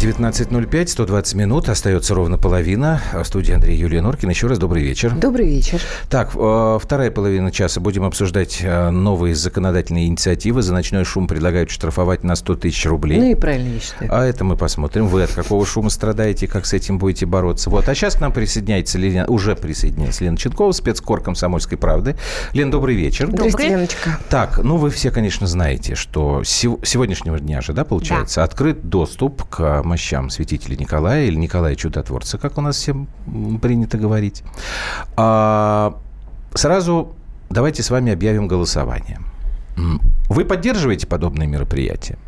19.05, 120 минут, остается ровно половина. В студии Андрей Юлия Норкин. Еще раз добрый вечер. Добрый вечер. Так, э, вторая половина часа. Будем обсуждать э, новые законодательные инициативы. За ночной шум предлагают штрафовать на 100 тысяч рублей. Ну и правильно, я считаю. А это мы посмотрим. Вы от какого шума страдаете, как с этим будете бороться. Вот. А сейчас к нам присоединяется Лена, уже присоединяется Лена Ченкова, спецкор «Комсомольской правды». Лен, добрый вечер. Добрый. Леночка. Так, ну вы все, конечно, знаете, что с сегодняшнего дня же, да, получается, да. открыт доступ к мощам святителя Николая или Николая Чудотворца, как у нас всем принято говорить. А, сразу давайте с вами объявим голосование. Вы поддерживаете подобные мероприятия?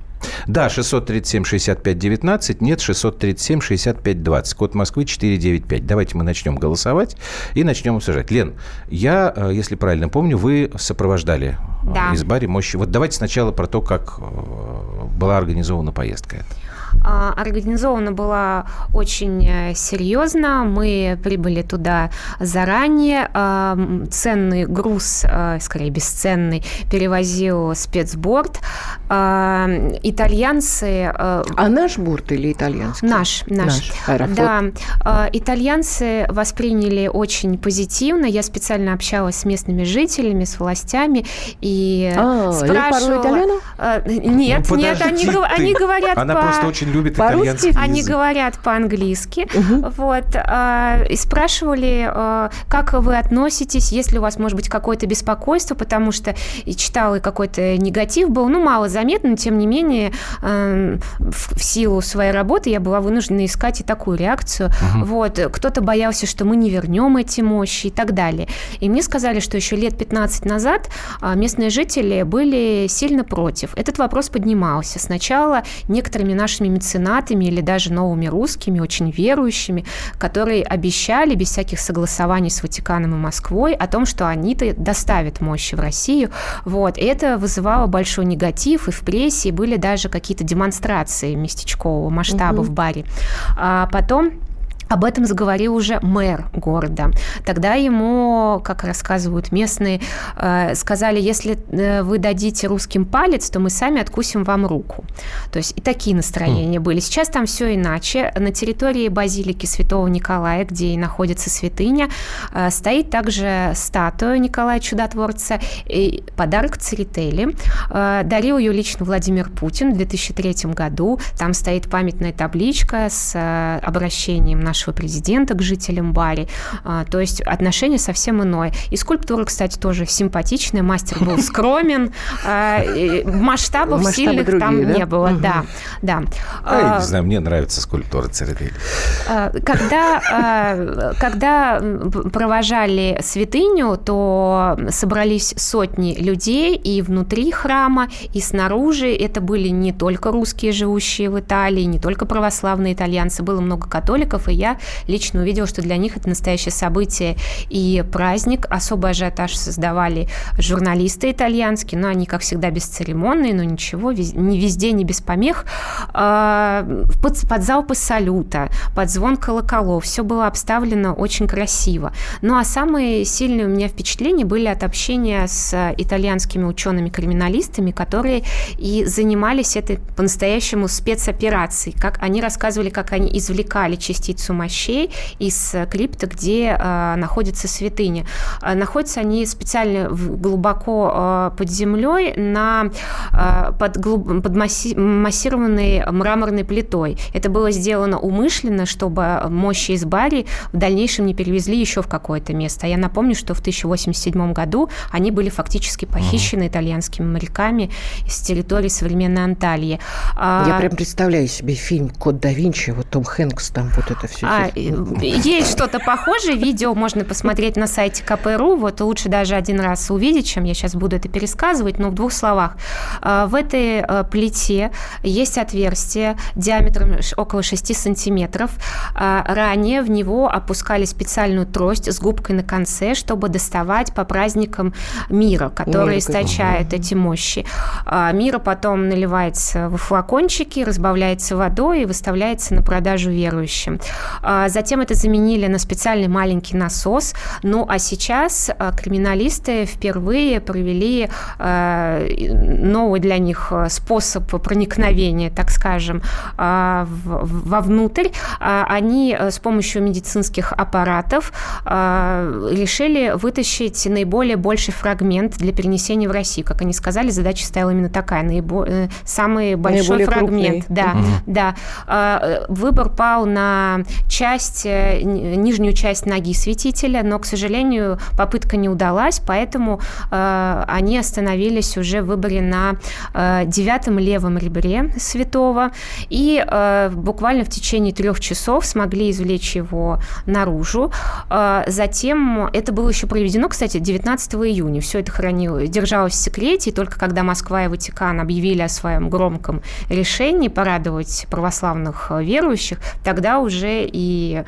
Да, 637-65-19, нет, 637-65-20. Код Москвы 495. Давайте мы начнем голосовать и начнем обсуждать. Лен, я, э, если правильно помню, вы сопровождали э, да. из Бари мощи. Вот давайте сначала про то, как э, была организована поездка. А, организована была очень э, серьезно. Мы прибыли туда заранее. А, ценный груз, а, скорее бесценный, перевозил спецборд. Итальянцы... А наш борт или итальянский? Наш, наш. наш да. Итальянцы восприняли очень позитивно. Я специально общалась с местными жителями, с властями и а, спрашивала... Нет, ну, нет, они, они говорят Она по... просто очень любит итальянский язык. Они говорят по-английски. Угу. Вот. Э, и спрашивали, э, как вы относитесь, если у вас, может быть, какое-то беспокойство, потому что и читала, и какой-то негатив был, ну, мало заметно, но, тем не менее, э, в, в силу своей работы я была вынуждена искать и такую реакцию. Угу. Вот. Кто-то боялся, что мы не вернем эти мощи и так далее. И мне сказали, что еще лет 15 назад местные жители были сильно против. Этот вопрос поднимался. Сначала некоторыми нашими меценатами или даже новыми русскими, очень верующими, которые обещали без всяких согласований с Ватиканом и Москвой о том, что они-то доставят мощи в Россию. Вот. И это вызывало большой негатив, и в прессе и были даже какие-то демонстрации местечкового масштаба угу. в баре. А потом об этом заговорил уже мэр города. Тогда ему, как рассказывают местные, э, сказали, если э, вы дадите русским палец, то мы сами откусим вам руку. То есть и такие настроения mm. были. Сейчас там все иначе. На территории базилики Святого Николая, где и находится святыня, э, стоит также статуя Николая Чудотворца и подарок Церетели. Дарил ее лично Владимир Путин в 2003 году. Там стоит памятная табличка с обращением нашего нашего президента к жителям Бали. А, то есть отношение совсем иное. И скульптура, кстати, тоже симпатичная. Мастер был скромен. А, масштабов сильных там не было. Да, да. А, я не знаю, мне нравится скульптура Церетели. Когда, когда провожали святыню, то собрались сотни людей и внутри храма, и снаружи. Это были не только русские, живущие в Италии, не только православные итальянцы, было много католиков, и я лично увидела, что для них это настоящее событие и праздник. Особый ажиотаж создавали журналисты итальянские, но они, как всегда, бесцеремонные, но ничего, не везде, не без помех. А, под, под залпы салюта, под звон колоколов, все было обставлено очень красиво. Ну а самые сильные у меня впечатления были от общения с итальянскими учеными-криминалистами, которые и занимались этой по-настоящему спецоперацией. Как они рассказывали, как они извлекали частицу мощей из крипты, где э, находится святыня. Э, находятся они специально глубоко э, под землей на, э, под, глуб, под масси, массированной мраморной плитой. Это было сделано умышленно, чтобы мощи из Бари в дальнейшем не перевезли еще в какое-то место. А я напомню, что в 1087 году они были фактически похищены итальянскими моряками с территории современной Анталии. Я прям представляю себе фильм «Код да Винчи», вот Том Хэнкс там вот это все а, есть что-то похожее, видео можно посмотреть на сайте КПРУ, вот лучше даже один раз увидеть, чем я сейчас буду это пересказывать, но в двух словах. А, в этой а, плите есть отверстие диаметром около 6 сантиметров. А, ранее в него опускали специальную трость с губкой на конце, чтобы доставать по праздникам мира, который источает эти мощи. Мира потом наливается в флакончики, разбавляется водой и выставляется на продажу верующим. А, затем это заменили на специальный маленький насос. Ну, а сейчас а, криминалисты впервые провели а, новый для них способ проникновения, так скажем, вовнутрь. Они с помощью медицинских аппаратов решили вытащить наиболее больший фрагмент для перенесения в Россию. Как они сказали, задача стояла именно такая, наибо... Э, самый большой наиболее фрагмент. Крупный. Да, угу. да. Выбор пал на часть, э, нижнюю часть ноги святителя, но, к сожалению, попытка не удалась, поэтому э, они остановились уже в выборе на э, девятом левом ребре святого и буквально в течение трех часов смогли извлечь его наружу. Затем это было еще проведено, кстати, 19 июня. Все это хранилось, держалось в секрете, и только когда Москва и Ватикан объявили о своем громком решении порадовать православных верующих, тогда уже и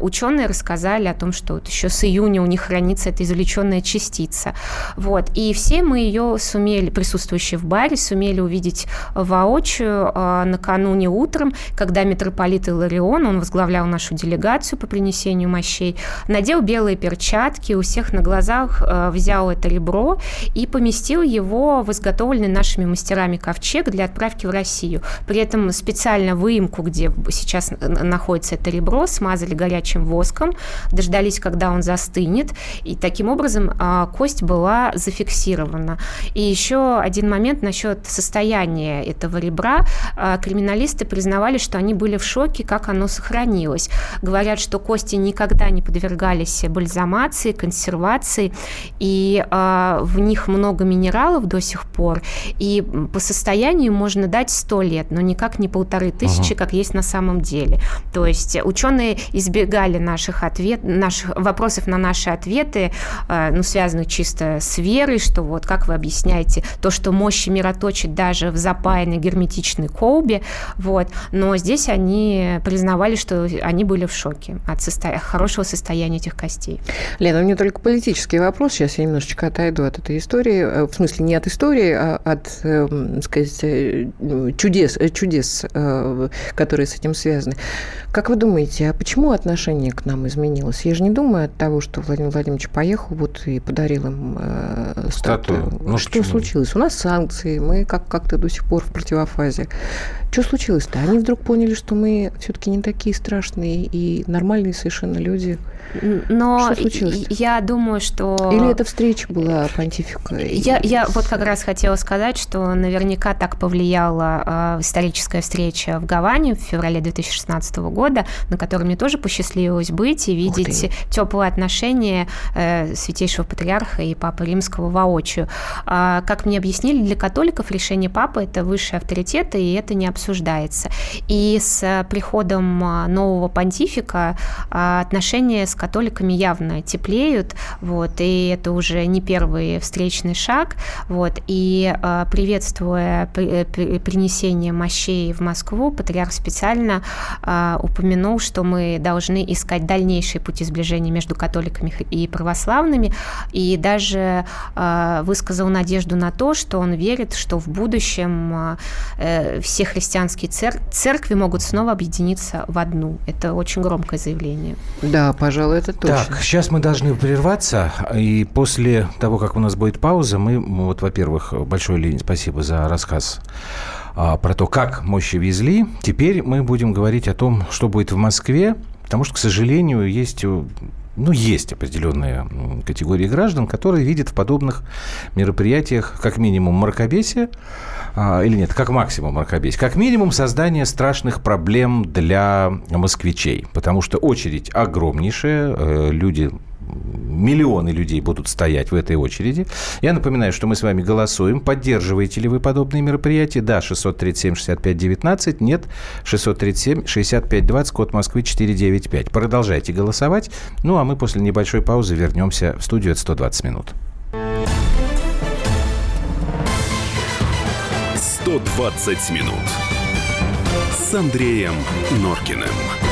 ученые рассказали о том, что вот еще с июня у них хранится эта извлеченная частица. Вот. И все мы ее сумели, присутствующие в баре, сумели увидеть воочию э, накануне утром, когда митрополит Иларион, он возглавлял нашу делегацию по принесению мощей, надел белые перчатки, у всех на глазах э, взял это ребро и поместил его в изготовленный нашими мастерами ковчег для отправки в Россию. При этом специально выемку, где сейчас находится это ребро, смазали горячим воском, дождались, когда он застынет, и таким образом а, кость была зафиксирована. И еще один момент насчет состояния этого ребра. А, криминалисты признавали, что они были в шоке, как оно сохранилось. Говорят, что кости никогда не подвергались бальзамации, консервации, и а, в них много минералов до сих пор, и по состоянию можно дать 100 лет, но никак не полторы тысячи, ага. как есть на самом деле. То есть ученые избегали наших, ответ, наших вопросов на наши ответы, э, ну, связанных чисто с верой, что вот как вы объясняете то, что мощи мироточит даже в запаянной герметичной колбе, вот. Но здесь они признавали, что они были в шоке от состо... хорошего состояния этих костей. Лена, у меня только политический вопрос. Сейчас я немножечко отойду от этой истории. Э, в смысле, не от истории, а от, э, сказать, чудес, чудес, которые с этим связаны. Как вы думаете, а почему отношение к нам изменилось? Я же не думаю от того, что Владимир Владимирович поехал вот и подарил им э, статую. статую. Ну, что почему? случилось? У нас санкции, мы как- как-то до сих пор в противофазе. Что случилось-то? Они вдруг поняли, что мы все-таки не такие страшные и нормальные совершенно люди. Но что случилось? Я думаю, что... Или эта встреча была понтифика? Я, я вот как раз хотела сказать, что наверняка так повлияла э, историческая встреча в Гаване в феврале 2016 года, на которой мне тоже посчастливилось быть и видеть теплые отношения э, святейшего патриарха и папы римского воочию. А, как мне объяснили, для католиков решение папы – это высший авторитет, и это не обсуждается. И с приходом а, нового понтифика отношения с католиками явно теплеют, вот, и это уже не первый встречный шаг, вот, и приветствуя принесение мощей в Москву, патриарх специально упомянул, что мы должны искать дальнейшие пути сближения между католиками и православными, и даже высказал надежду на то, что он верит, что в будущем э, все христианские цер- церкви могут снова объединиться в одну. Это очень громкое заявление. Да, пожалуй, это точно. Так, сейчас мы должны прерваться, и после того, как у нас будет пауза, мы, вот, во-первых, большое Ленин, спасибо за рассказ а, про то, как мощи везли. Теперь мы будем говорить о том, что будет в Москве, потому что, к сожалению, есть ну, есть определенные категории граждан, которые видят в подобных мероприятиях как минимум мракобесие, а, или нет, как максимум мракобесие, как минимум создание страшных проблем для москвичей, потому что очередь огромнейшая, э, люди миллионы людей будут стоять в этой очереди. Я напоминаю, что мы с вами голосуем. Поддерживаете ли вы подобные мероприятия? Да, 637-65-19. Нет, 637-65-20, код Москвы 495. Продолжайте голосовать. Ну, а мы после небольшой паузы вернемся в студию от 120 минут. 120 минут с Андреем Норкиным.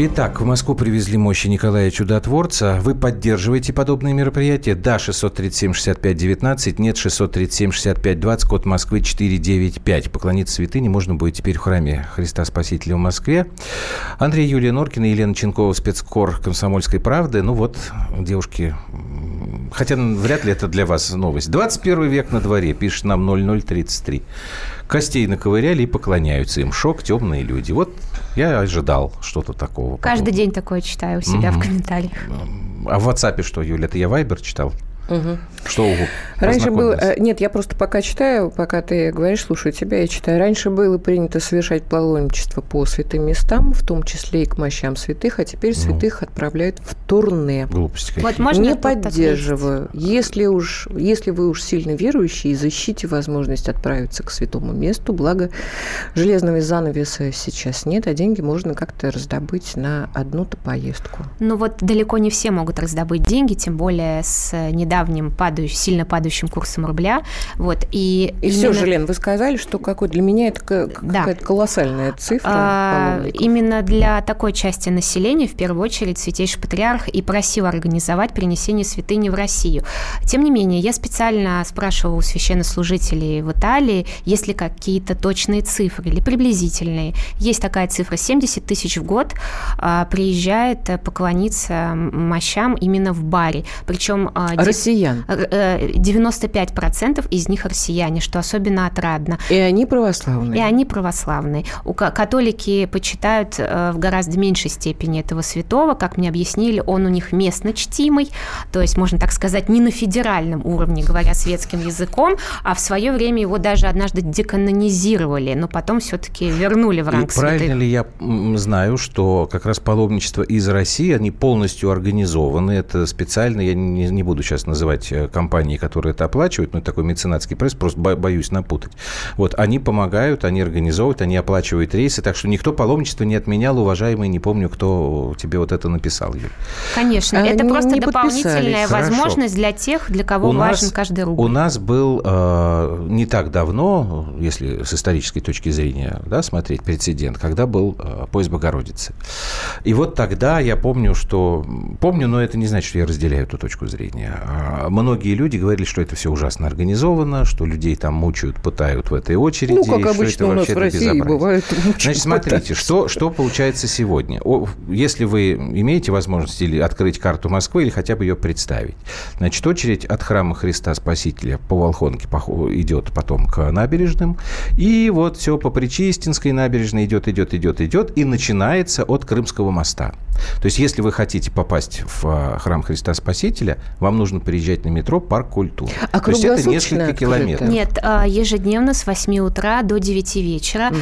Итак, в Москву привезли мощи Николая Чудотворца. Вы поддерживаете подобные мероприятия? Да, 637-65-19, нет, 637-65-20, код Москвы 495. Поклониться святыне можно будет теперь в храме Христа Спасителя в Москве. Андрей Юлия Норкина Елена Ченкова, спецкор «Комсомольской правды». Ну вот, девушки, хотя вряд ли это для вас новость. 21 век на дворе, пишет нам 0033 костей наковыряли и поклоняются им. Шок, темные люди. Вот я ожидал что-то такого. Каждый день такое читаю у себя угу. в комментариях. А в WhatsApp что, Юля? Это я Вайбер читал? Угу. Что Раньше было... Э, нет, я просто пока читаю, пока ты говоришь, слушаю тебя, я читаю. Раньше было принято совершать паломничество по святым местам, в том числе и к мощам святых, а теперь ну. святых отправляют в турне. Глупости Вот можно Не поддерживаю. Если, уж, если вы уж сильно верующие, изыщите возможность отправиться к святому месту, благо железного занавеса сейчас нет, а деньги можно как-то раздобыть на одну-то поездку. Ну вот далеко не все могут раздобыть деньги, тем более с недавним недавним падающим, сильно падающим курсом рубля. Вот, и и именно... все же, Лен, вы сказали, что какой для меня это какая-то колоссальная цифра. А, именно для такой части населения, в первую очередь, Святейший Патриарх и просил организовать перенесение святыни в Россию. Тем не менее, я специально спрашивала у священнослужителей в Италии, есть ли какие-то точные цифры или приблизительные. Есть такая цифра, 70 тысяч в год а, приезжает поклониться мощам именно в баре. Причем... А, россиян? 95% э, из них россияне, что особенно отрадно. И они православные? И они православные. У католики почитают э, в гораздо меньшей степени этого святого. Как мне объяснили, он у них местно чтимый, то есть, можно так сказать, не на федеральном уровне, говоря светским языком, а в свое время его даже однажды деканонизировали, но потом все-таки вернули в ранг И правильно ли я знаю, что как раз паломничество из России, они полностью организованы, это специально, я не, не буду сейчас называть э, компании, которые это оплачивают, но это такой меценатский пресс, просто боюсь напутать. Вот, они помогают, они организовывают, они оплачивают рейсы, так что никто паломничество не отменял, уважаемый, не помню, кто тебе вот это написал, Юль. Конечно, а это не, просто не дополнительная Хорошо. возможность для тех, для кого у важен нас, каждый рубль. У нас был э, не так давно, если с исторической точки зрения да, смотреть, прецедент, когда был э, поезд Богородицы. И вот тогда я помню, что... Помню, но это не значит, что я разделяю эту точку зрения. А, многие люди говорили, что это все ужасно организовано, что людей там мучают, пытают в этой очереди. Ну, как обычно у нас в России бывает. Значит, смотрите, что, что получается сегодня. Если вы имеете возможность или открыть карту Москвы, или хотя бы ее представить. Значит, очередь от храма Христа Спасителя по Волхонке идет потом к набережным. И вот все по Причистинской набережной идет, идет, идет, идет. И начинается от Крымского моста. То есть, если вы хотите попасть в а, храм Христа Спасителя, вам нужно приезжать на метро «Парк культуры». А То есть, это несколько открыто? километров. Нет, а, ежедневно с 8 утра до 9 вечера угу.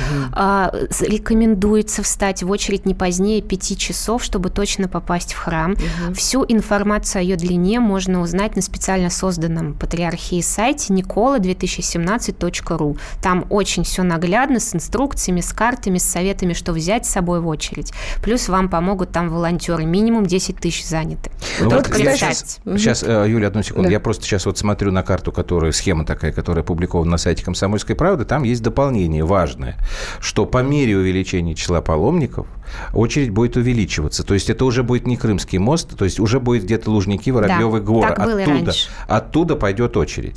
рекомендуется встать в очередь не позднее 5 часов, чтобы точно попасть в храм. Угу. Всю информацию о ее длине можно узнать на специально созданном патриархии сайте nicola2017.ru. Там очень все наглядно, с инструкциями, с картами, с советами, что взять с собой в очередь. Плюс вам помогут там волонтеры. Минимум 10 тысяч заняты. Ну, вот, сейчас, сейчас, э, Юля, одну секунду. Да. Я просто сейчас вот смотрю на карту, которая, схема такая, которая опубликована на сайте «Комсомольской правды». Там есть дополнение важное, что по мере увеличения числа паломников очередь будет увеличиваться. То есть это уже будет не Крымский мост, то есть уже будет где-то Лужники, Воробьевы да, горы. Оттуда, оттуда пойдет очередь.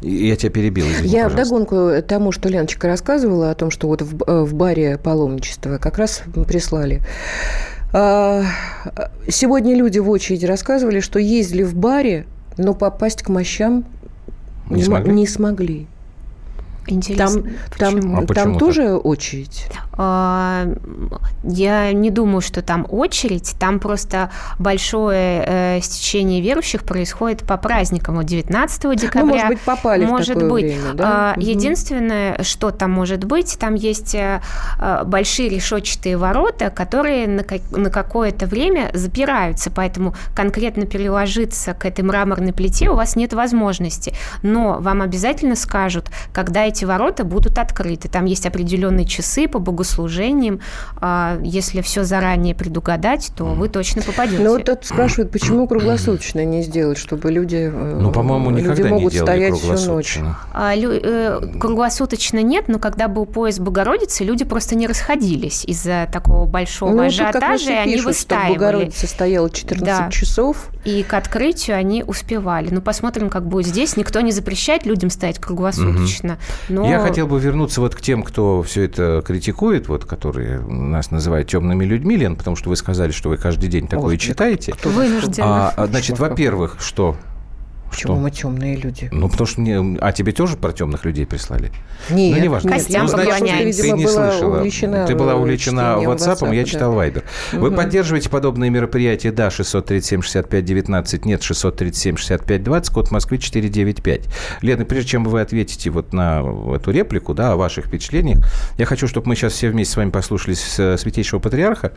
Я тебя перебил, извини, Я пожалуйста. вдогонку тому, что Леночка рассказывала о том, что вот в, э, в баре паломничество как раз прислали. А, сегодня люди в очереди рассказывали, что ездили в баре, но попасть к мощам не, не смогли. Не смогли. Интересно. Там, там, а там тоже очередь? А, я не думаю, что там очередь. Там просто большое э, стечение верующих происходит по праздникам. Вот 19 декабря. Ну, может быть, попали может в такое быть. время, да? А, единственное, что там может быть, там есть э, э, большие решетчатые ворота, которые на, на какое-то время запираются, поэтому конкретно переложиться к этой мраморной плите у вас нет возможности. Но вам обязательно скажут, когда эти ворота будут открыты. Там есть определенные часы по богослужениям. А, если все заранее предугадать, то вы точно попадете. Ну, вот это спрашивают, почему круглосуточно не сделать, чтобы люди, э, ну, по-моему, люди могут не стоять всю ночь. А, э, круглосуточно нет, но когда был поезд Богородицы, люди просто не расходились из-за такого большого ну, ажиотажа, и они выстаивали. Что Богородица стояла 14 да. часов. И к открытию они успевали. Ну, посмотрим, как будет здесь. Никто не запрещает людям стоять круглосуточно. Но... Я хотел бы вернуться вот к тем, кто все это критикует, вот, которые нас называют темными людьми, Лен, потому что вы сказали, что вы каждый день такое Ой, читаете. Вынужденно. А, значит, во-первых, что Почему что? мы темные люди? Ну, потому что мне... А тебе тоже про темных людей прислали? Нет, ну, не важно. Костям ну, значит, ты, ты не слышала. Увлечена ты была увлечена WhatsApp, WhatsApp я читал да. Viber. Вы угу. поддерживаете подобные мероприятия? Да, 637-65-19, нет, 637-65-20, код Москвы 495. Лена, прежде чем вы ответите вот на эту реплику, да, о ваших впечатлениях, я хочу, чтобы мы сейчас все вместе с вами послушали Святейшего Патриарха,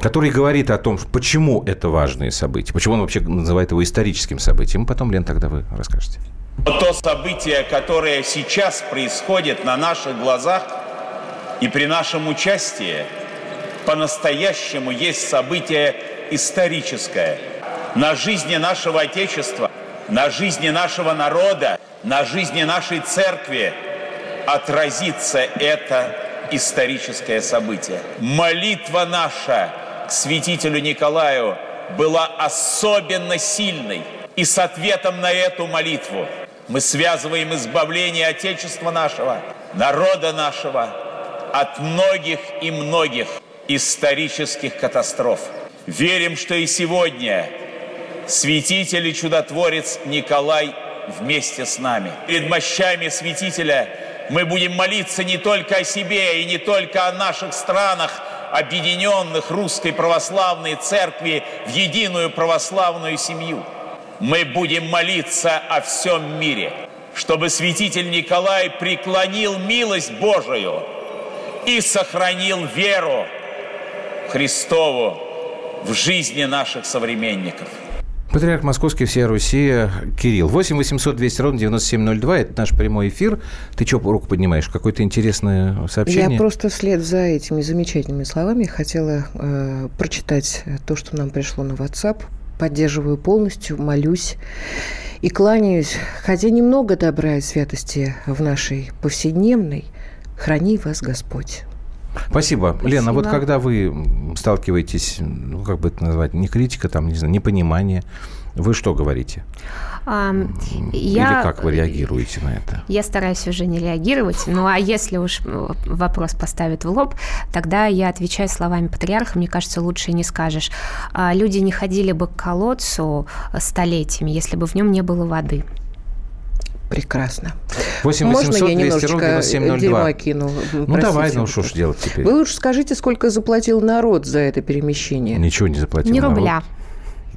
который говорит о том, почему это важные события, почему он вообще называет его историческим событием. Потом, Лен, тогда вы расскажете. То событие, которое сейчас происходит на наших глазах и при нашем участии, по-настоящему есть событие историческое. На жизни нашего Отечества, на жизни нашего народа, на жизни нашей церкви отразится это историческое событие. Молитва наша святителю Николаю была особенно сильной. И с ответом на эту молитву мы связываем избавление Отечества нашего, народа нашего от многих и многих исторических катастроф. Верим, что и сегодня святитель и чудотворец Николай вместе с нами. Перед мощами святителя мы будем молиться не только о себе и не только о наших странах, объединенных русской православной церкви в единую православную семью. Мы будем молиться о всем мире, чтобы святитель Николай преклонил милость Божию и сохранил веру Христову в жизни наших современников. Патриарх Московский, вся Руси, Кирилл. 8 800 200 ровно 9702. Это наш прямой эфир. Ты что руку поднимаешь? Какое-то интересное сообщение? Я просто вслед за этими замечательными словами хотела э, прочитать то, что нам пришло на WhatsApp. Поддерживаю полностью, молюсь и кланяюсь. Хотя немного добра и святости в нашей повседневной, храни вас Господь. Спасибо. Спасибо. Лена, вот когда вы сталкиваетесь, ну, как бы это назвать, не критика, там, не знаю, непонимание, вы что говорите? А, Или я, как вы реагируете на это? Я стараюсь уже не реагировать. Ну, а если уж вопрос поставят в лоб, тогда я отвечаю словами патриарха. Мне кажется, лучше не скажешь. А, люди не ходили бы к колодцу столетиями, если бы в нем не было воды. Прекрасно. 8 Можно 800 я немножечко дерьма кину? Ну, давай, ну что ж делать теперь? Вы лучше скажите, сколько заплатил народ за это перемещение? Ничего не заплатил Ни рубля. Народ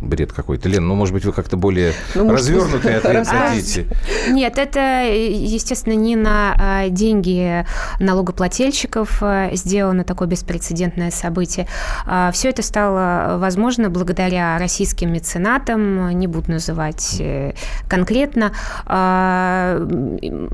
бред какой-то. Лен, ну, может быть, вы как-то более ну, развернутый ответ хотите? Нет, это, естественно, не на а, деньги налогоплательщиков а, сделано такое беспрецедентное событие. А, Все это стало возможно благодаря российским меценатам, не буду называть э, конкретно.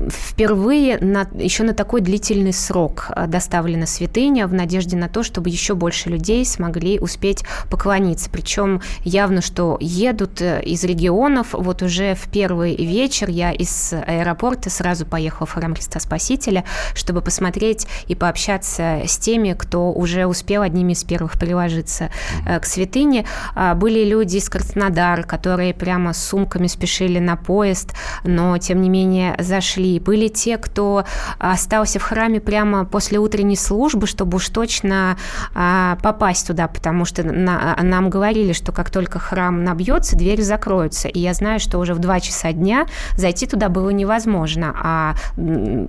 Впервые на, еще на такой длительный срок доставлена святыня в надежде на то, чтобы еще больше людей смогли успеть поклониться. Причем явно видно, что едут э, из регионов. Вот уже в первый вечер я из аэропорта сразу поехала в храм Христа Спасителя, чтобы посмотреть и пообщаться с теми, кто уже успел одними из первых приложиться э, к святыне. А, были люди из Краснодара, которые прямо с сумками спешили на поезд, но тем не менее зашли. Были те, кто остался в храме прямо после утренней службы, чтобы уж точно а, попасть туда, потому что нам говорили, что как только храм набьется, двери закроются. И я знаю, что уже в 2 часа дня зайти туда было невозможно. А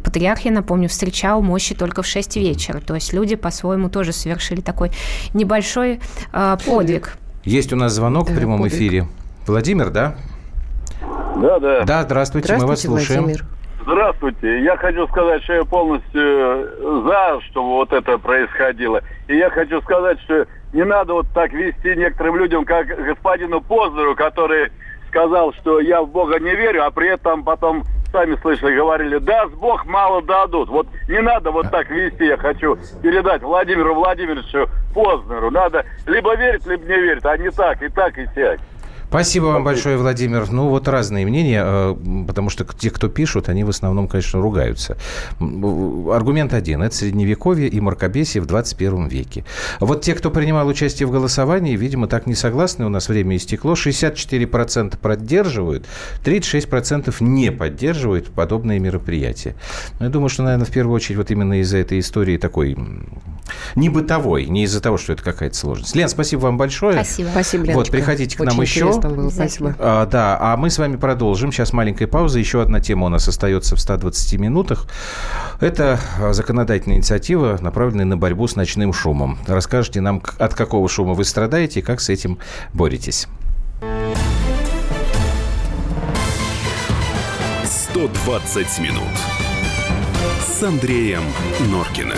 патриарх, я напомню, встречал мощи только в 6 вечера. То есть люди по-своему тоже совершили такой небольшой э, подвиг. Есть у нас звонок да, в прямом подвиг. эфире. Владимир, да? Да, да. Да, здравствуйте, здравствуйте мы вас слушаем. Владимир. Здравствуйте. Я хочу сказать, что я полностью за, чтобы вот это происходило. И я хочу сказать, что не надо вот так вести некоторым людям, как господину Познеру, который сказал, что я в Бога не верю, а при этом потом сами слышали, говорили, даст Бог, мало дадут. Вот не надо вот так вести, я хочу передать Владимиру Владимировичу Познеру. Надо либо верить, либо не верить, а не так, и так, и сяк. Спасибо вам большое, Владимир. Ну, вот разные мнения, э, потому что те, кто пишут, они в основном, конечно, ругаются. Аргумент один – это Средневековье и мракобесие в 21 веке. Вот те, кто принимал участие в голосовании, видимо, так не согласны, у нас время истекло. 64% поддерживают, 36% не поддерживают подобные мероприятия. Но я думаю, что, наверное, в первую очередь вот именно из-за этой истории такой не бытовой, не из-за того, что это какая-то сложность. Лен, спасибо вам большое. Спасибо. Спасибо, Леночка. Вот, приходите к нам Еще. Было. Спасибо. А, да, а мы с вами продолжим. Сейчас маленькая пауза. Еще одна тема у нас остается в 120 минутах. Это законодательная инициатива, направленная на борьбу с ночным шумом. Расскажите нам, от какого шума вы страдаете и как с этим боретесь. 120 минут с Андреем Норкиным.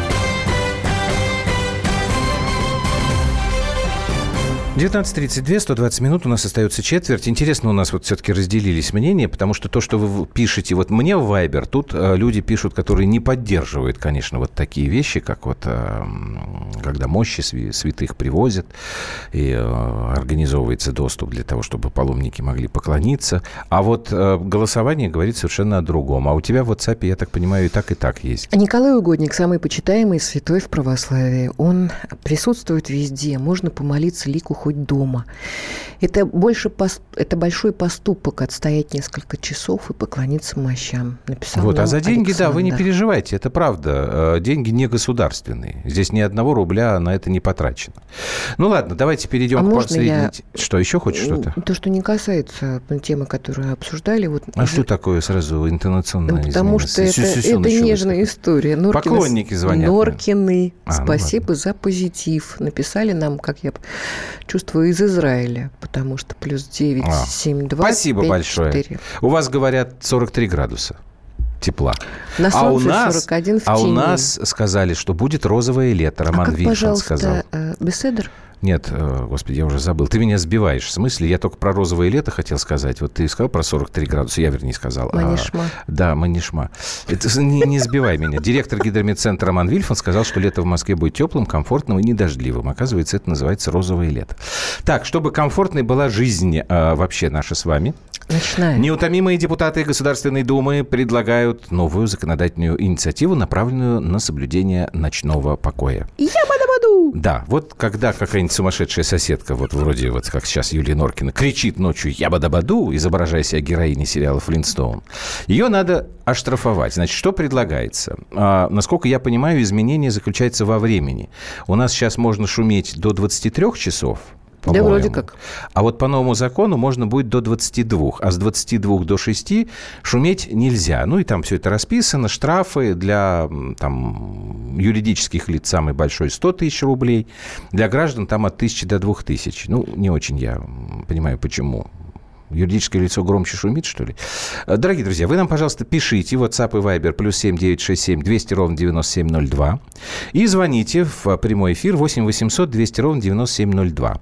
19.32, 120 минут, у нас остается четверть. Интересно, у нас вот все-таки разделились мнения, потому что то, что вы пишете, вот мне в Viber, тут э, люди пишут, которые не поддерживают, конечно, вот такие вещи, как вот э, когда мощи святых привозят, и э, организовывается доступ для того, чтобы паломники могли поклониться. А вот голосование говорит совершенно о другом. А у тебя в WhatsApp, я так понимаю, и так, и так есть. Николай Угодник, самый почитаемый святой в православии. Он присутствует везде. Можно помолиться лику хоть дома. Это, больше, это большой поступок отстоять несколько часов и поклониться мощам. Написал вот, а за деньги, Александр. да, вы не переживайте, это правда. Э, деньги не государственные. Здесь ни одного рубля на это не потрачено. Ну ладно, давайте перейдем а к последней... Я... Что, еще хочешь что-то? То, что не касается темы, которую обсуждали. Вот... А что такое сразу интонационное Потому что это, это нежная история. Норкины... Поклонники звонят. Норкины, а, ну спасибо ну за позитив. Написали нам, как я чувствую, из Израиля, потому что плюс 9, а. 7, 2, Спасибо 5, большое. 4. У вас, говорят, 43 градуса тепла. На а у нас, 41 в А тени. у нас сказали, что будет розовое лето. Роман а как, пожалуйста, сказал. Э, Беседер? Нет, э, господи, я уже забыл. Ты меня сбиваешь. В смысле, я только про розовое лето хотел сказать. Вот ты сказал про 43 градуса, я, вернее, сказал. Манишма. А, да, манишма. Это, не, не сбивай меня. Директор гидромедцентра Роман Вильфан сказал, что лето в Москве будет теплым, комфортным и недождливым. Оказывается, это называется розовое лето. Так, чтобы комфортной была жизнь а, вообще наша с вами, Начинаем. Неутомимые депутаты Государственной Думы предлагают новую законодательную инициативу, направленную на соблюдение ночного покоя. Я буду. Да, вот когда какая-нибудь сумасшедшая соседка, вот вроде вот как сейчас Юлия Норкина, кричит ночью «Я бадабаду», изображая себя героиней сериала «Флинстоун», ее надо оштрафовать. Значит, что предлагается? А, насколько я понимаю, изменение заключается во времени. У нас сейчас можно шуметь до 23 часов – да, вроде как. А вот по новому закону можно будет до 22, а с 22 до 6 шуметь нельзя. Ну и там все это расписано, штрафы для там, юридических лиц самый большой 100 тысяч рублей, для граждан там от 1000 до 2000. Ну, не очень я понимаю, почему Юридическое лицо громче шумит, что ли? Э, дорогие друзья, вы нам, пожалуйста, пишите WhatsApp и Viber плюс 7 967 200 ровно 9702 и звоните в прямой эфир 8 800 200 ровно 9702.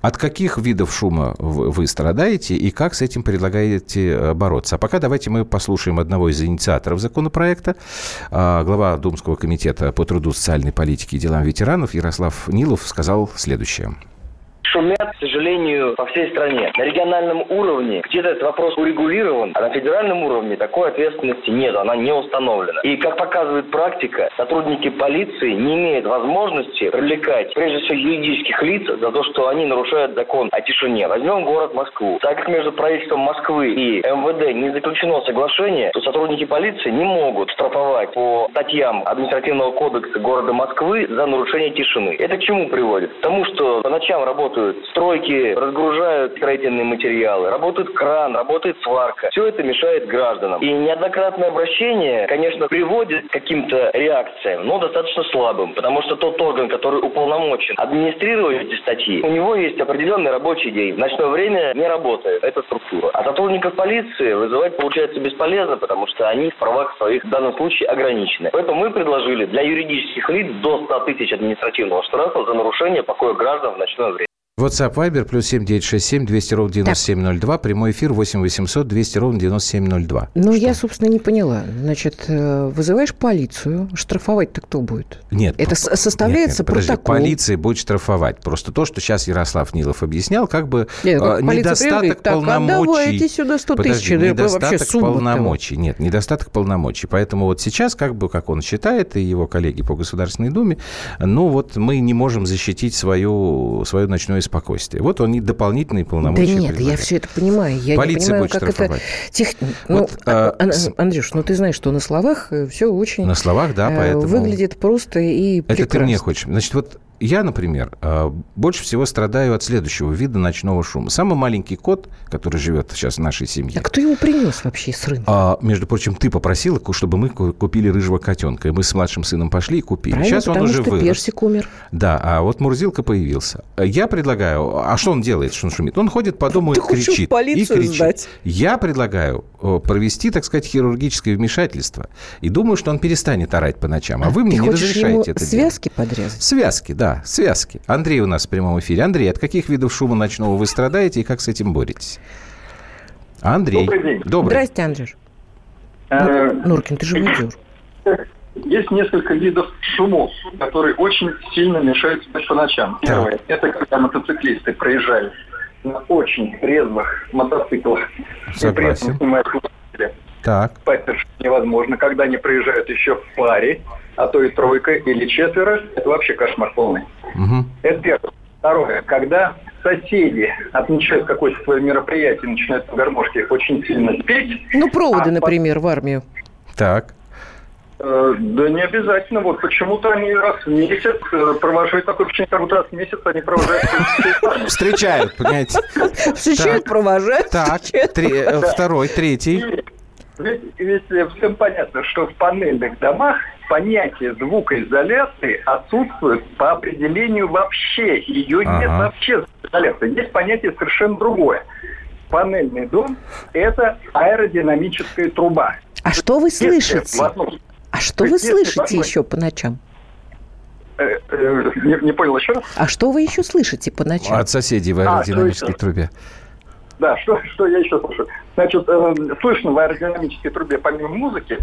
От каких видов шума вы страдаете и как с этим предлагаете э, бороться? А пока давайте мы послушаем одного из инициаторов законопроекта, глава Думского комитета по труду, социальной политике и делам ветеранов Ярослав Нилов сказал следующее шумят, к сожалению, по всей стране. На региональном уровне где-то этот вопрос урегулирован, а на федеральном уровне такой ответственности нет, она не установлена. И, как показывает практика, сотрудники полиции не имеют возможности привлекать, прежде всего, юридических лиц за то, что они нарушают закон о тишине. Возьмем город Москву. Так как между правительством Москвы и МВД не заключено соглашение, то сотрудники полиции не могут штрафовать по статьям административного кодекса города Москвы за нарушение тишины. Это к чему приводит? К тому, что по ночам работают работают стройки, разгружают строительные материалы, работает кран, работает сварка. Все это мешает гражданам. И неоднократное обращение, конечно, приводит к каким-то реакциям, но достаточно слабым, потому что тот орган, который уполномочен администрировать эти статьи, у него есть определенный рабочий день. В ночное время не работает эта структура. А сотрудников полиции вызывать получается бесполезно, потому что они в правах своих в данном случае ограничены. Поэтому мы предложили для юридических лиц до 100 тысяч административного штрафа за нарушение покоя граждан в ночное время. WhatsApp Viber плюс 7967 200 ровно 9702. Так. Прямой эфир 8 800 200 ровно 9702. Ну, я, собственно, не поняла. Значит, э, вызываешь полицию, штрафовать-то кто будет? Нет. Это по... составляется нет, нет, подожди, протокол. полиция будет штрафовать. Просто то, что сейчас Ярослав Нилов объяснял, как бы нет, как э, недостаток так, полномочий. А сюда 100 тысяч. Подожди, недостаток полномочий. Нет, недостаток полномочий. Поэтому вот сейчас, как бы, как он считает, и его коллеги по Государственной Думе, ну вот мы не можем защитить свою, свое ночное спокойствие. Вот они дополнительные полномочия Да нет, предлагают. я все это понимаю. Я Полиция не понимаю, будет как штрафовать. это... Тех... Ну, вот, а, а Андрюш, ну ты знаешь, что на словах э, все очень... На словах, да, э, поэтому... Выглядит просто и прекрасно. Это ты мне хочешь. Значит, вот я, например, а, больше всего страдаю от следующего вида ночного шума. Самый маленький кот, который живет сейчас в нашей семье. А кто его принес вообще с рынка? А, между прочим, ты попросила, чтобы мы купили рыжего котенка. И мы с младшим сыном пошли и купили. Правильно, сейчас он уже что вырос. персик умер. Да, а вот Мурзилка появился. Я предлагаю... А что он делает, что он шумит? Он ходит по дому ты и кричит. В полицию и кричит. Сдать. Я предлагаю провести, так сказать, хирургическое вмешательство. И думаю, что он перестанет орать по ночам. А, а вы мне не разрешаете это связки делать. подрезать? Связки, да, связки. Андрей у нас в прямом эфире. Андрей, от каких видов шума ночного вы страдаете и как с этим боретесь? Андрей. Добрый день. Добрый. Здрасте, Андрей. Э, Нуркин, ты же ведер. Есть несколько видов шумов, которые очень сильно мешают спать по ночам. Первое, это когда мотоциклисты проезжают на очень трезвых мотоциклах. Согласен. И при этом снимают так. Спать невозможно. Когда они проезжают еще в паре, а то и тройка или четверо, это вообще кошмар полный. Угу. Это первое. Второе, когда соседи отмечают какое-то свое мероприятие, начинают по гармошке очень сильно петь. Ну, проводы, а например, по... в армию. Так. Э, да не обязательно. Вот почему-то они раз в месяц э, провожают такое впечатление, как будто раз в месяц они провожают. Встречают, понимаете? Встречают, провожают. Так, э, второй, третий. Ведь, ведь всем понятно, что в панельных домах понятие звукоизоляции отсутствует по определению вообще. Ее ага. нет вообще изоляции. Есть понятие совершенно другое. Панельный дом – это аэродинамическая труба. А что вы слышите? А что вы слышите еще по ночам? Э, э, не, не понял еще раз. А что вы еще слышите по ночам? От соседей в а, аэродинамической а, трубе. Да, что, что я еще слышу? Значит, э, слышно в аэродинамической трубе помимо музыки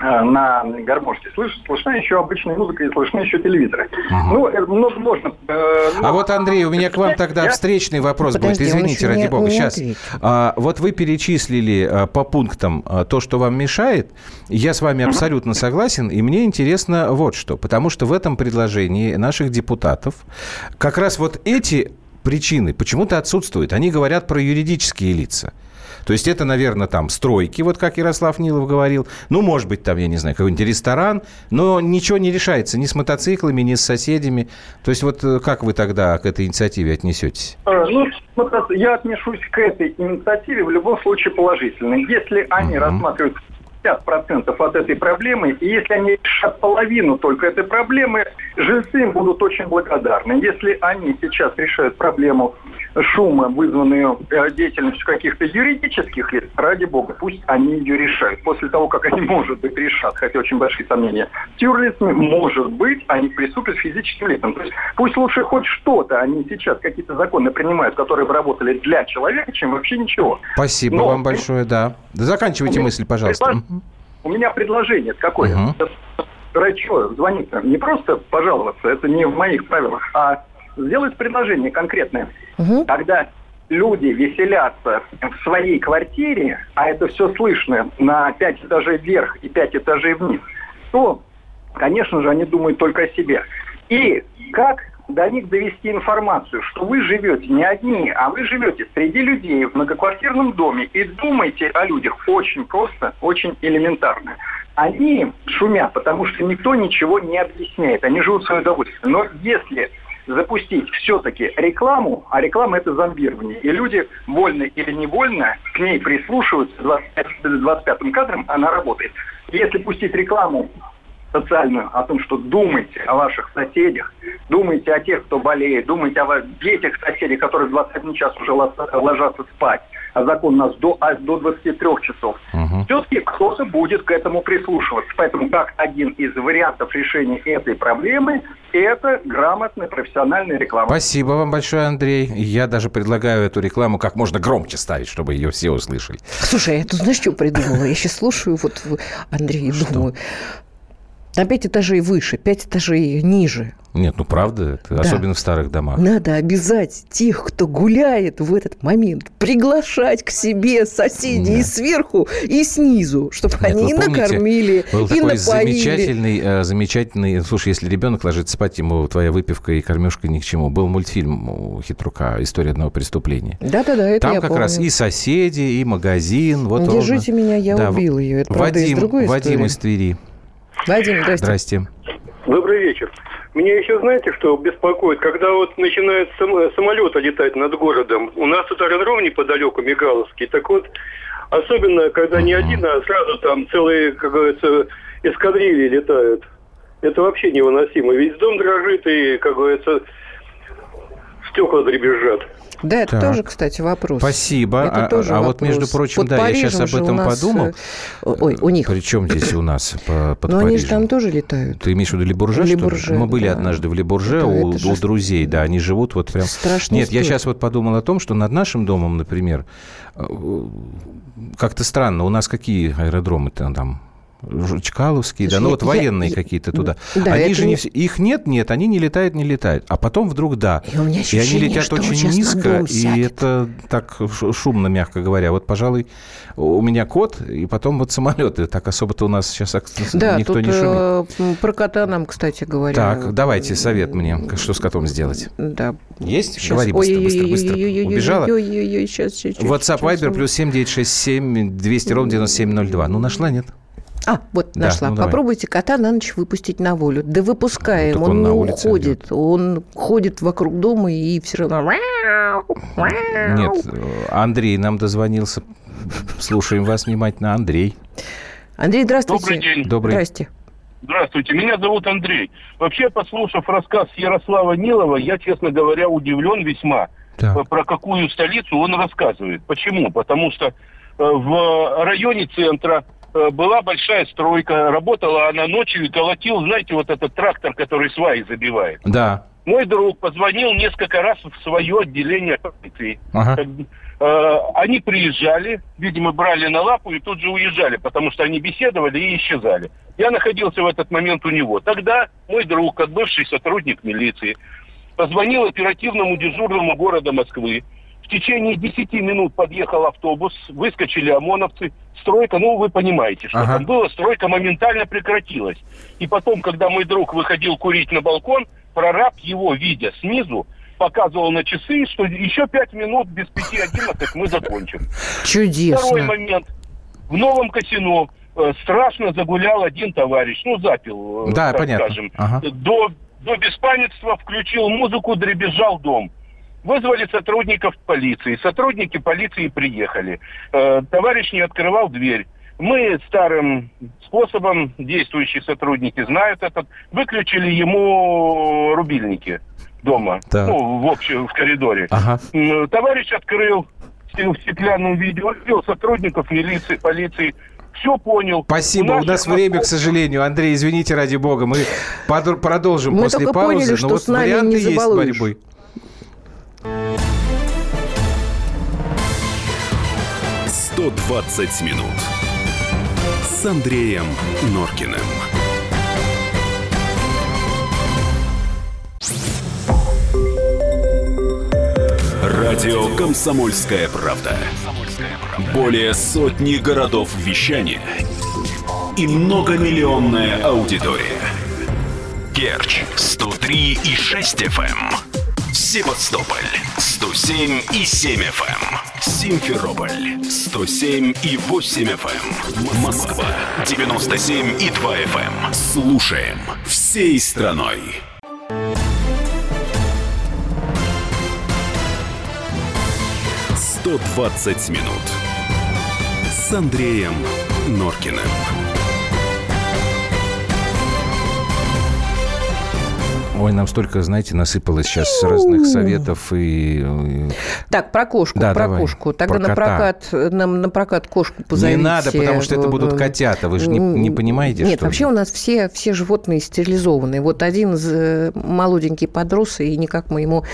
э, на гармошке слыш, слышна еще обычная музыка и слышны еще телевизоры. Угу. Ну, много можно. Э, ну, а вот, Андрей, у меня к вам тогда я... встречный вопрос Подожди, будет. Извините, ради не, бога. Не Сейчас. А, вот вы перечислили а, по пунктам а, то, что вам мешает. Я с вами абсолютно согласен. И мне интересно вот что. Потому что в этом предложении наших депутатов как раз вот эти причины почему-то отсутствуют. Они говорят про юридические лица. То есть это, наверное, там стройки, вот как Ярослав Нилов говорил. Ну, может быть, там, я не знаю, какой-нибудь ресторан. Но ничего не решается ни с мотоциклами, ни с соседями. То есть вот э, как вы тогда к этой инициативе отнесетесь? А, ну, я отнесусь к этой инициативе в любом случае положительно. Если они uh-huh. рассматривают 50% от этой проблемы, и если они решат половину только этой проблемы, Жильцы им будут очень благодарны. Если они сейчас решают проблему шума, вызванную э, деятельностью каких-то юридических лиц, ради бога, пусть они ее решают. После того, как они, может быть, решат, хотя очень большие сомнения, с юрлицами, может быть, они приступят к физическим лицам. То есть пусть лучше хоть что-то они сейчас какие-то законы принимают, которые бы работали для человека, чем вообще ничего. Спасибо Но, вам большое, да. Заканчивайте мысль, пожалуйста. У меня предложение какое. Угу. Врачу звонить не просто пожаловаться, это не в моих правилах, а сделать предложение конкретное. Угу. Когда люди веселятся в своей квартире, а это все слышно на пять этажей вверх и пять этажей вниз, то, конечно же, они думают только о себе. И как до них довести информацию, что вы живете не одни, а вы живете среди людей в многоквартирном доме и думаете о людях очень просто, очень элементарно. Они шумят, потому что никто ничего не объясняет, они живут в свое удовольствие. Но если запустить все-таки рекламу, а реклама это зомбирование, и люди, вольно или невольно, к ней прислушиваются, 25, 25 кадром она работает. Если пустить рекламу социальную о том, что думайте о ваших соседях, думайте о тех, кто болеет, думайте о детях соседей, которые в 21 час уже ложатся спать, а закон у нас до, а до 23 часов. Угу. Все-таки кто-то будет к этому прислушиваться. Поэтому как один из вариантов решения этой проблемы – это грамотная профессиональная реклама. Спасибо вам большое, Андрей. Я даже предлагаю эту рекламу как можно громче ставить, чтобы ее все услышали. Слушай, я тут знаешь, что придумала? Я сейчас слушаю вот Андрей и думаю, на пять этажей выше, пять этажей ниже. Нет, ну правда, это, да. особенно в старых домах. Надо обязать тех, кто гуляет в этот момент, приглашать к себе соседей да. и сверху, и снизу, чтобы Нет, они и помните, накормили, был и такой напоили. замечательный, э, замечательный... Слушай, если ребенок ложится спать, ему твоя выпивка и кормежка ни к чему. Был мультфильм у Хитрука «История одного преступления». Да-да-да, это Там я как помню. раз и соседи, и магазин. Вот Держите ровно. меня, я да, убил ее. Это, Вадим, правда, из Вадим из Твери. Вадим, здрасте. Здрасте. Добрый вечер. Меня еще знаете, что беспокоит? Когда вот начинают сам, самолеты летать над городом, у нас тут аэродром неподалеку, Мигаловский, так вот, особенно, когда не один, а сразу там целые, как говорится, эскадрильи летают. Это вообще невыносимо. Ведь дом дрожит и, как говорится, стекла дребезжат. Да, это так. тоже, кстати, вопрос. Спасибо. Это а, тоже а вопрос. вот, между прочим, Под да, Парижем я сейчас об этом нас... подумал. Э, ой, у них. Причем здесь у нас под Но они же там тоже летают. Ты имеешь в виду Лебурже, Лебурже что ли? Мы были да. однажды в Лебурже да, у, у друзей, да, они живут вот прям... Страшная Нет, я сейчас вот подумал о том, что над нашим домом, например, э, как-то странно, у нас какие аэродромы там Чкаловские, да, ну вот я, военные я, какие-то туда. Да, они же не, не их нет, нет, они не летают, не летают. А потом вдруг да. И, у меня и они летят очень низко, и это так шумно, мягко говоря. Вот, пожалуй, у меня кот, и потом вот самолеты. Так особо-то у нас сейчас да, никто тут, не шумит. Э, про кота нам, кстати говоря. Так, давайте совет мне, что с котом сделать. Да. Есть? Сейчас. Говори быстро, быстро, быстро. Убежала? WhatsApp, Viber, плюс 7967 200 ровно 9702. Ну, нашла, нет? А, вот да, нашла. Ну, Попробуйте кота на ночь выпустить на волю. Да выпускаем, ну, он, он не уходит. Идет. Он ходит вокруг дома и все равно... Нет, Андрей нам дозвонился. Слушаем вас внимательно. Андрей. Андрей, здравствуйте. Добрый день. Добрый. Здрасте. Здравствуйте, меня зовут Андрей. Вообще, послушав рассказ Ярослава Нилова, я, честно говоря, удивлен весьма, так. про какую столицу он рассказывает. Почему? Потому что в районе центра Э, была большая стройка, работала она ночью и колотил, знаете, вот этот трактор, который сваи забивает. Да. Мой друг позвонил несколько раз в свое отделение полиции. Ага. Э, они приезжали, видимо, брали на лапу и тут же уезжали, потому что они беседовали и исчезали. Я находился в этот момент у него. Тогда мой друг, как бывший сотрудник милиции, позвонил оперативному дежурному города Москвы, в течение 10 минут подъехал автобус, выскочили ОМОНовцы, стройка, ну, вы понимаете, что ага. там было, стройка моментально прекратилась. И потом, когда мой друг выходил курить на балкон, прораб его, видя снизу, показывал на часы, что еще 5 минут без 5.11 мы закончим. Чудесно. Второй момент. В новом казино э, страшно загулял один товарищ, ну, запил, э, да, так понятно. скажем. Ага. До, до беспамятства включил музыку, дребезжал дом. Вызвали сотрудников полиции. Сотрудники полиции приехали. Э, товарищ не открывал дверь. Мы старым способом, действующие сотрудники знают этот, выключили ему рубильники дома, так. ну, в общем, в коридоре. Ага. Товарищ открыл в стеклянном виде, увидел сотрудников милиции, полиции, все понял. Спасибо. У нас, У нас время, к сожалению. Андрей, извините, ради бога. Мы продолжим мы после паузы. Поняли, что но вот варианты есть с борьбой. 120 минут с Андреем Норкиным. Радио «Комсомольская правда». Более сотни городов вещания и многомиллионная аудитория. Керчь 103 и 6 FM. Эм. Севастополь 107 и 7 FM. Эм. Симферополь 107 и 8 FM. Эм. Москва 97 и 2 FM. Слушаем всей страной. 120 минут с Андреем Норкиным. Ой, нам столько, знаете, насыпалось сейчас разных советов и... Так, про кошку, да, про давай. кошку. Тогда про на прокат, нам на прокат кошку позовите. Не надо, потому что это будут котята. Вы же не, не понимаете, Нет, что вообще ли? у нас все, все животные стерилизованы. Вот один э, молоденький подрос, и никак мы ему...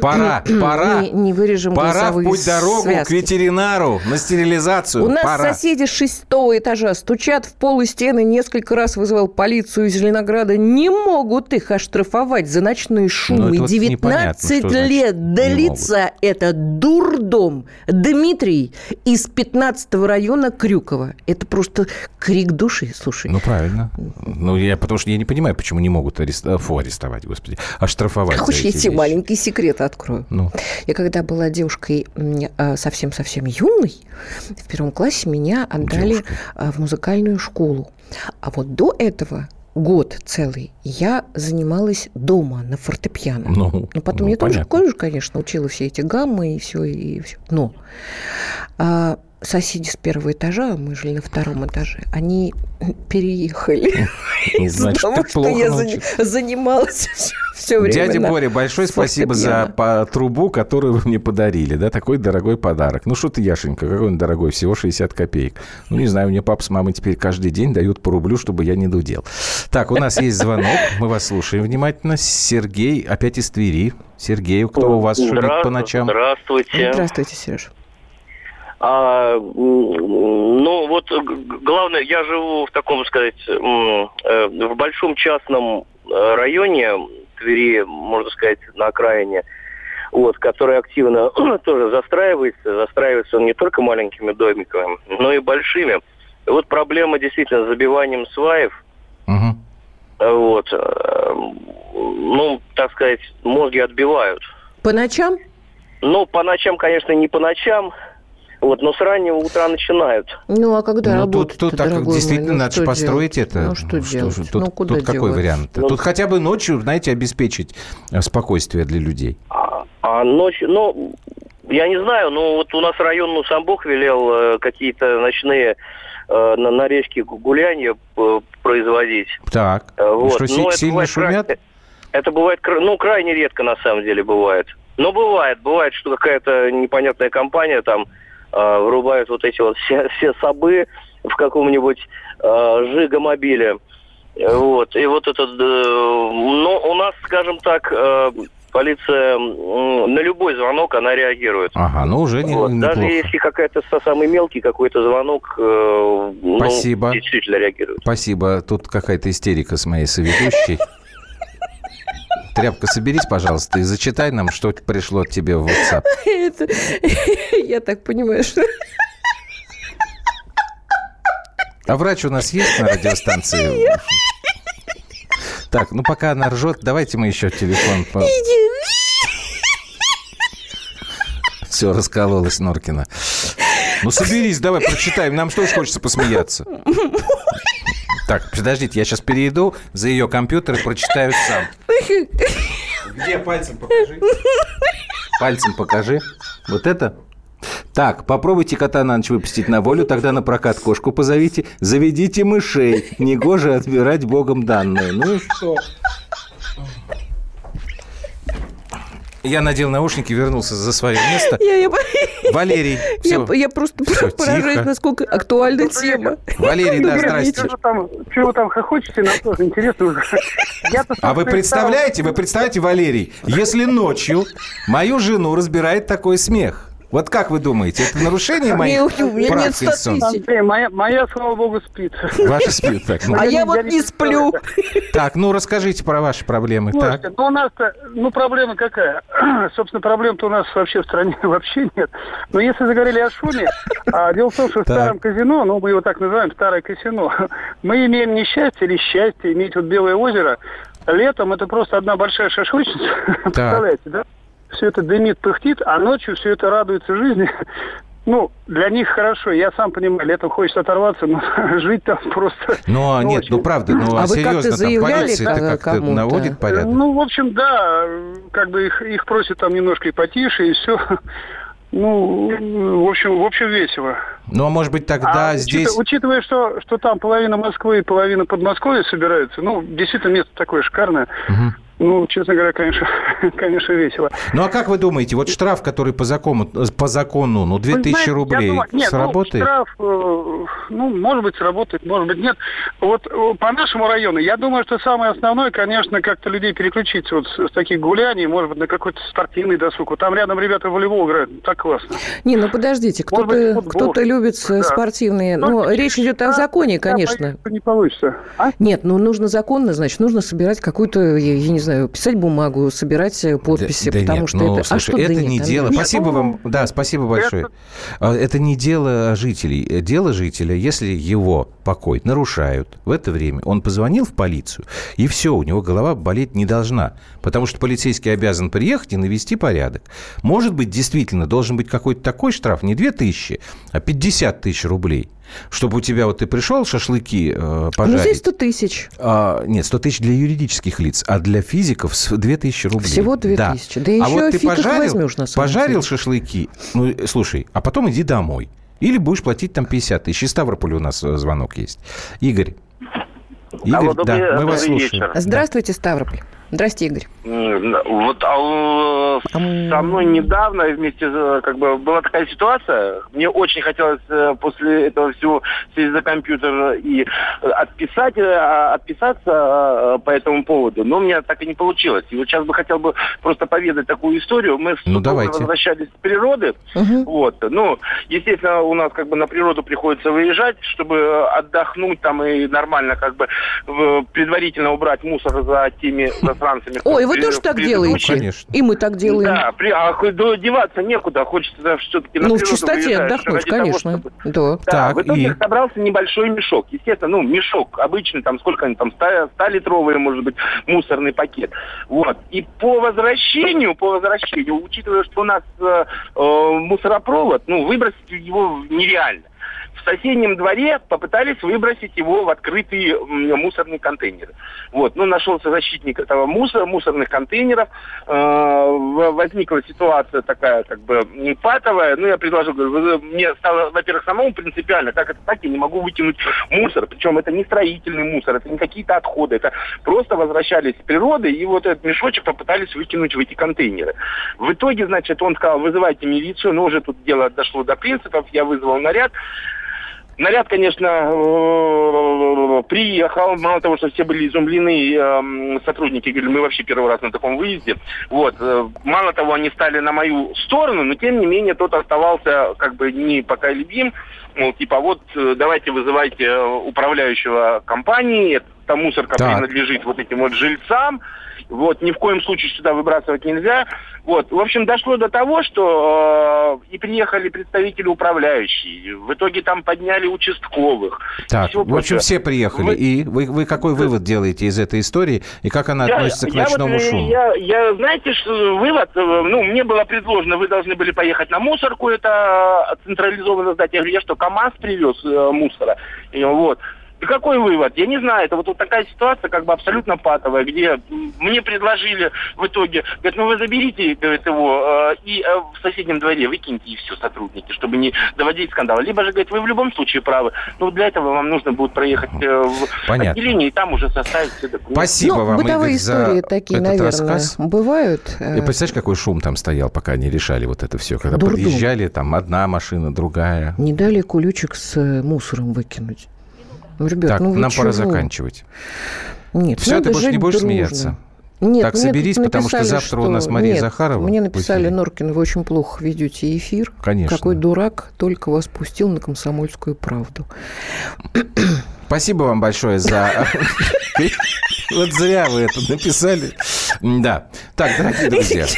Пора, пора. Не, не вырежем Пора в путь дорогу связки. к ветеринару на стерилизацию. У нас пора. соседи с шестого этажа стучат в пол и стены. Несколько раз вызывал полицию из Зеленограда. Не могут их аж оштрафовать за ночные шумы. Ну, 19 вот лет могут. это дурдом. Дмитрий из 15 района Крюкова. Это просто крик души, слушай. Ну, правильно. Ну, я, потому что я не понимаю, почему не могут арест... Фу, арестовать, господи, оштрафовать. Хочешь, я тебе маленький секрет открою? Ну. Я когда была девушкой а, совсем-совсем юной, в первом классе меня отдали Девушка. в музыкальную школу. А вот до этого год целый я занималась дома на фортепиано. Ну, Но потом ну, я понятно. тоже, конечно, учила все эти гаммы и все, и все. Но а, соседи с первого этажа, мы жили на втором этаже, они переехали. Значит, Потому что я занималась все время. Дядя Боря, большое спасибо за трубу, которую вы мне подарили. Да, такой дорогой подарок. Ну, что ты, Яшенька, какой он дорогой? Всего 60 копеек. Ну, не знаю, мне папа с мамой теперь каждый день дают по рублю, чтобы я не дудел. Так, у нас есть звонок. Мы вас слушаем внимательно. Сергей, опять из Твери. Сергей, кто у вас шумит по ночам? Здравствуйте. Здравствуйте, Сереж. А, ну, вот главное, я живу в таком, сказать, э, в большом частном э, районе Твери, можно сказать, на окраине, вот, который активно тоже застраивается. Застраивается он не только маленькими домиками, но и большими. И вот проблема действительно с забиванием сваев. Угу. Вот. Э, ну, так сказать, мозги отбивают. По ночам? Ну, по ночам, конечно, не по ночам. Вот, но с раннего утра начинают. Ну, а когда ну, работать тут, тут так действительно ну, надо построить делать? это. Ну, что, что делать? Тут, ну, куда тут какой вариант? Ну, тут хотя бы ночью, знаете, обеспечить э, спокойствие для людей. А, а ночью, ну, я не знаю, но вот у нас район, ну, сам Бог велел э, какие-то ночные э, на, на речке гуляния э, производить. Так, э, вот. что, ну, сильно шумят? Край, это бывает, ну, крайне редко, на самом деле, бывает. Но бывает, бывает, что какая-то непонятная компания там э, врубают вот эти вот все, все сабы в каком-нибудь э, жигомобиле. Вот. И вот этот... Э, ну, у нас, скажем так, э, полиция на любой звонок она реагирует. Ага, ну уже не, вот. Даже если какая-то самый мелкий какой-то звонок, э, Спасибо. Ну, действительно реагирует. Спасибо. Тут какая-то истерика с моей соведущей. Тряпка, соберись, пожалуйста, и зачитай нам, что пришло тебе в WhatsApp. Это, я так понимаю, что... А врач у нас есть на радиостанции? Так, ну пока она ржет, давайте мы еще телефон... По... Все, раскололась Норкина. Ну соберись, давай, прочитаем. Нам что хочется посмеяться. Так, подождите, я сейчас перейду за ее компьютер и прочитаю сам. Где пальцем покажи? Пальцем покажи. Вот это? Так, попробуйте кота на ночь выпустить на волю, тогда на прокат кошку позовите. Заведите мышей. Негоже отбирать богом данные. Ну и что? Я надел наушники, вернулся за свое место. Я, я... Валерий, все. Я, я просто все, поражаюсь, тихо. насколько актуальна тема. Валерий, да, здрасте. Что вы там, что вы там хохочете, нам тоже интересно уже. А вы представляете, вы представляете, Валерий, если ночью мою жену разбирает такой смех? Вот как вы думаете, это нарушение моих прав конституционных? Моя, моя, слава богу, спит. Ваша спит, так. Ну. А я вот не сплю. Так, ну расскажите про ваши проблемы. Слушайте, ну у нас-то, ну проблема какая? Собственно, проблем-то у нас вообще в стране вообще нет. Но если заговорили о шуме, а дело в том, что в старом казино, ну мы его так называем, старое казино, мы имеем несчастье или счастье иметь вот Белое озеро. Летом это просто одна большая шашлычница, представляете, да? Все это дымит, пыхтит, а ночью все это радуется жизни. Ну, для них хорошо, я сам понимаю, летом хочется оторваться, но жить там просто... Ну, а нет, ну правда, ну а, а серьезно, там полиция это как-то наводит порядок? Ну, в общем, да, как бы их, их просят там немножко и потише, и все. Ну, в общем, в общем, весело. Ну, а может быть, тогда а, здесь... Учитывая, что, что там половина Москвы и половина Подмосковья собираются, ну, действительно, место такое шикарное. Угу. Ну, честно говоря, конечно, конечно, весело. Ну, а как вы думаете, вот штраф, который по закону, по закону ну, 2000 знаете, рублей, думаю, нет, ну, сработает? Ну, штраф, э, ну, может быть, сработает, может быть, нет. Вот э, по нашему району, я думаю, что самое основное, конечно, как-то людей переключить вот с, с таких гуляний, может быть, на какой-то спортивный досуг. Вот там рядом ребята в волейбол играют, так классно. Не, ну, подождите, кто-то кто любит да. спортивные, ну, ну речь идет о законе, конечно. Не получится. А? Нет, ну, нужно законно, значит, нужно собирать какую-то, я не знаю, писать бумагу, собирать э, подписи, да, потому да нет, что ну, это... Слушай, а что это да не нет, дело... Нет, спасибо ну, вам, да, спасибо большое. Это... А, это не дело жителей. Дело жителя, если его покой нарушают в это время, он позвонил в полицию, и все, у него голова болеть не должна, потому что полицейский обязан приехать и навести порядок. Может быть, действительно, должен быть какой-то такой штраф, не 2 тысячи, а 50 тысяч рублей чтобы у тебя вот ты пришел шашлыки э, пожарить. Ну, здесь 100 тысяч. А, нет, 100 тысяч для юридических лиц, а для физиков 2 тысячи рублей. Всего 2 да. тысячи. Да а вот ты пожарил, возьмешь, на самом пожарил деле. шашлыки, ну, слушай, а потом иди домой. Или будешь платить там 50 тысяч. Из Ставрополя у нас э, звонок есть. Игорь. Игорь, Алло, да, мы вас слушаем. Вечер. Здравствуйте, Ставрополь. Здрасте, Игорь. Вот а, со мной недавно вместе как бы была такая ситуация. Мне очень хотелось э, после этого всего сесть за компьютер и отписать, э, а, отписаться э, по этому поводу, но у меня так и не получилось. И вот сейчас бы хотел бы просто поведать такую историю. Мы с ну, возвращались с природы. Угу. Вот. Ну, естественно, у нас как бы на природу приходится выезжать, чтобы отдохнуть там и нормально как бы предварительно убрать мусор за теми за иностранцами. Ой, вы тоже так делаете? Конечно. И мы так делаем. Да, при, а деваться некуда, хочется все-таки Ну, в чистоте отдохнуть, конечно. Того, чтобы... Да. да. Так, в итоге и... собрался небольшой мешок. Естественно, ну, мешок обычный, там, сколько они там, 100-литровый, может быть, мусорный пакет. Вот. И по возвращению, по возвращению, учитывая, что у нас э, э, мусоропровод, ну, выбросить его нереально соседнем дворе попытались выбросить его в открытый мусорный контейнер. Вот. Ну, нашелся защитник этого мусора, мусорных контейнеров. Э, возникла ситуация такая, как бы, патовая. Ну, я предложил, говорю, мне стало, во-первых, самому принципиально, как это так, я не могу выкинуть мусор. Причем это не строительный мусор, это не какие-то отходы. Это просто возвращались с природы, и вот этот мешочек попытались выкинуть в эти контейнеры. В итоге, значит, он сказал, вызывайте милицию, но уже тут дело дошло до принципов, я вызвал наряд. Наряд, конечно, э, приехал. Мало того, что все были изумлены, эм, сотрудники говорили, мы вообще первый раз на таком выезде. Вот. Э, мало того, они стали на мою сторону, но тем не менее тот оставался как бы не пока любим. Мол, типа, вот э, давайте вызывайте управляющего компании, эта мусорка так. принадлежит вот этим вот жильцам. Вот, ни в коем случае сюда выбрасывать нельзя. Вот, в общем, дошло до того, что э, и приехали представители управляющие. В итоге там подняли участковых. Так, в общем, все приехали. Вы... И вы, вы какой вывод делаете из этой истории? И как она я, относится к ночному вот, шуму? Я, я, знаете, что вывод, э, ну, мне было предложено, вы должны были поехать на мусорку, это централизованно сдать. Я говорю, я что, КАМАЗ привез э, мусора? И, вот. И какой вывод? Я не знаю, это вот, вот такая ситуация как бы абсолютно патовая, где мне предложили в итоге, говорят, ну вы заберите говорит, его э, и э, в соседнем дворе выкиньте и все сотрудники, чтобы не доводить скандал. Либо же, говорит, вы в любом случае правы, но для этого вам нужно будет проехать э, в Понятно. отделение и там уже составить все документы. Спасибо ну, вам, бытовые Игорь, истории такие, наверное, рассказ. бывают. И представляешь, какой шум там стоял, пока они решали вот это все, когда Дурдум. подъезжали, там одна машина, другая. Не дали кулючек с мусором выкинуть. Ну, ребят, так, ну нам чего? пора заканчивать. Нет, Все, ты больше не будешь дружно. смеяться? Нет, так, соберись, написали, потому что завтра что... у нас Мария Нет, Захарова. Мне написали, Норкин, вы очень плохо ведете эфир. Конечно. Какой дурак только вас пустил на комсомольскую правду. Спасибо вам большое за... Вот зря вы это написали. Да. Так, дорогие друзья.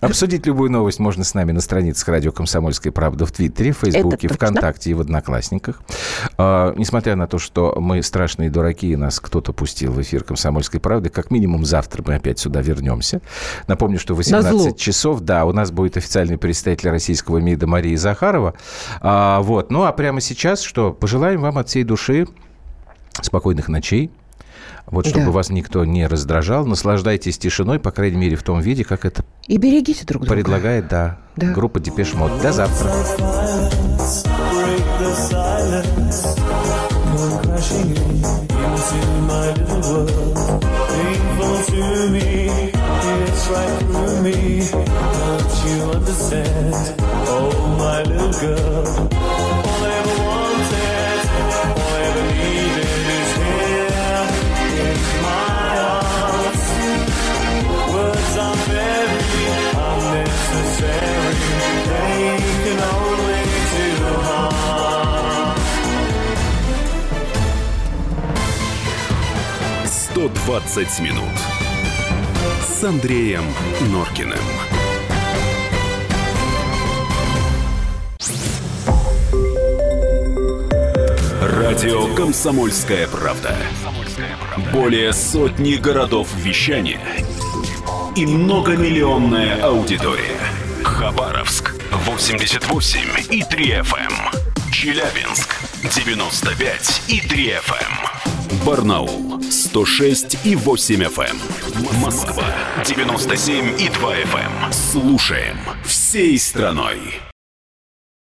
Обсудить любую новость можно с нами на страницах радио «Комсомольская правда» в Твиттере, в Фейсбуке, ВКонтакте и в Одноклассниках. А, несмотря на то, что мы страшные дураки, и нас кто-то пустил в эфир «Комсомольской правды», как минимум завтра мы опять сюда вернемся. Напомню, что в 18 часов, да, у нас будет официальный представитель российского МИДа Мария Захарова. А, вот. Ну, а прямо сейчас что? Пожелаем вам от всей души спокойных ночей, вот чтобы да. вас никто не раздражал, наслаждайтесь тишиной, по крайней мере, в том виде, как это И берегите друг друга. предлагает, да, да. группа Depeche Mode. До завтра. Oh, my little girl «120 минут» с Андреем Норкиным. Радио «Комсомольская правда». Более сотни городов вещания и многомиллионная аудитория. Хабаровск 88 и 3 FM. Челябинск 95 и 3 FM. Барнаул 106 и 8 FM. Москва 97 и 2 FM. Слушаем всей страной.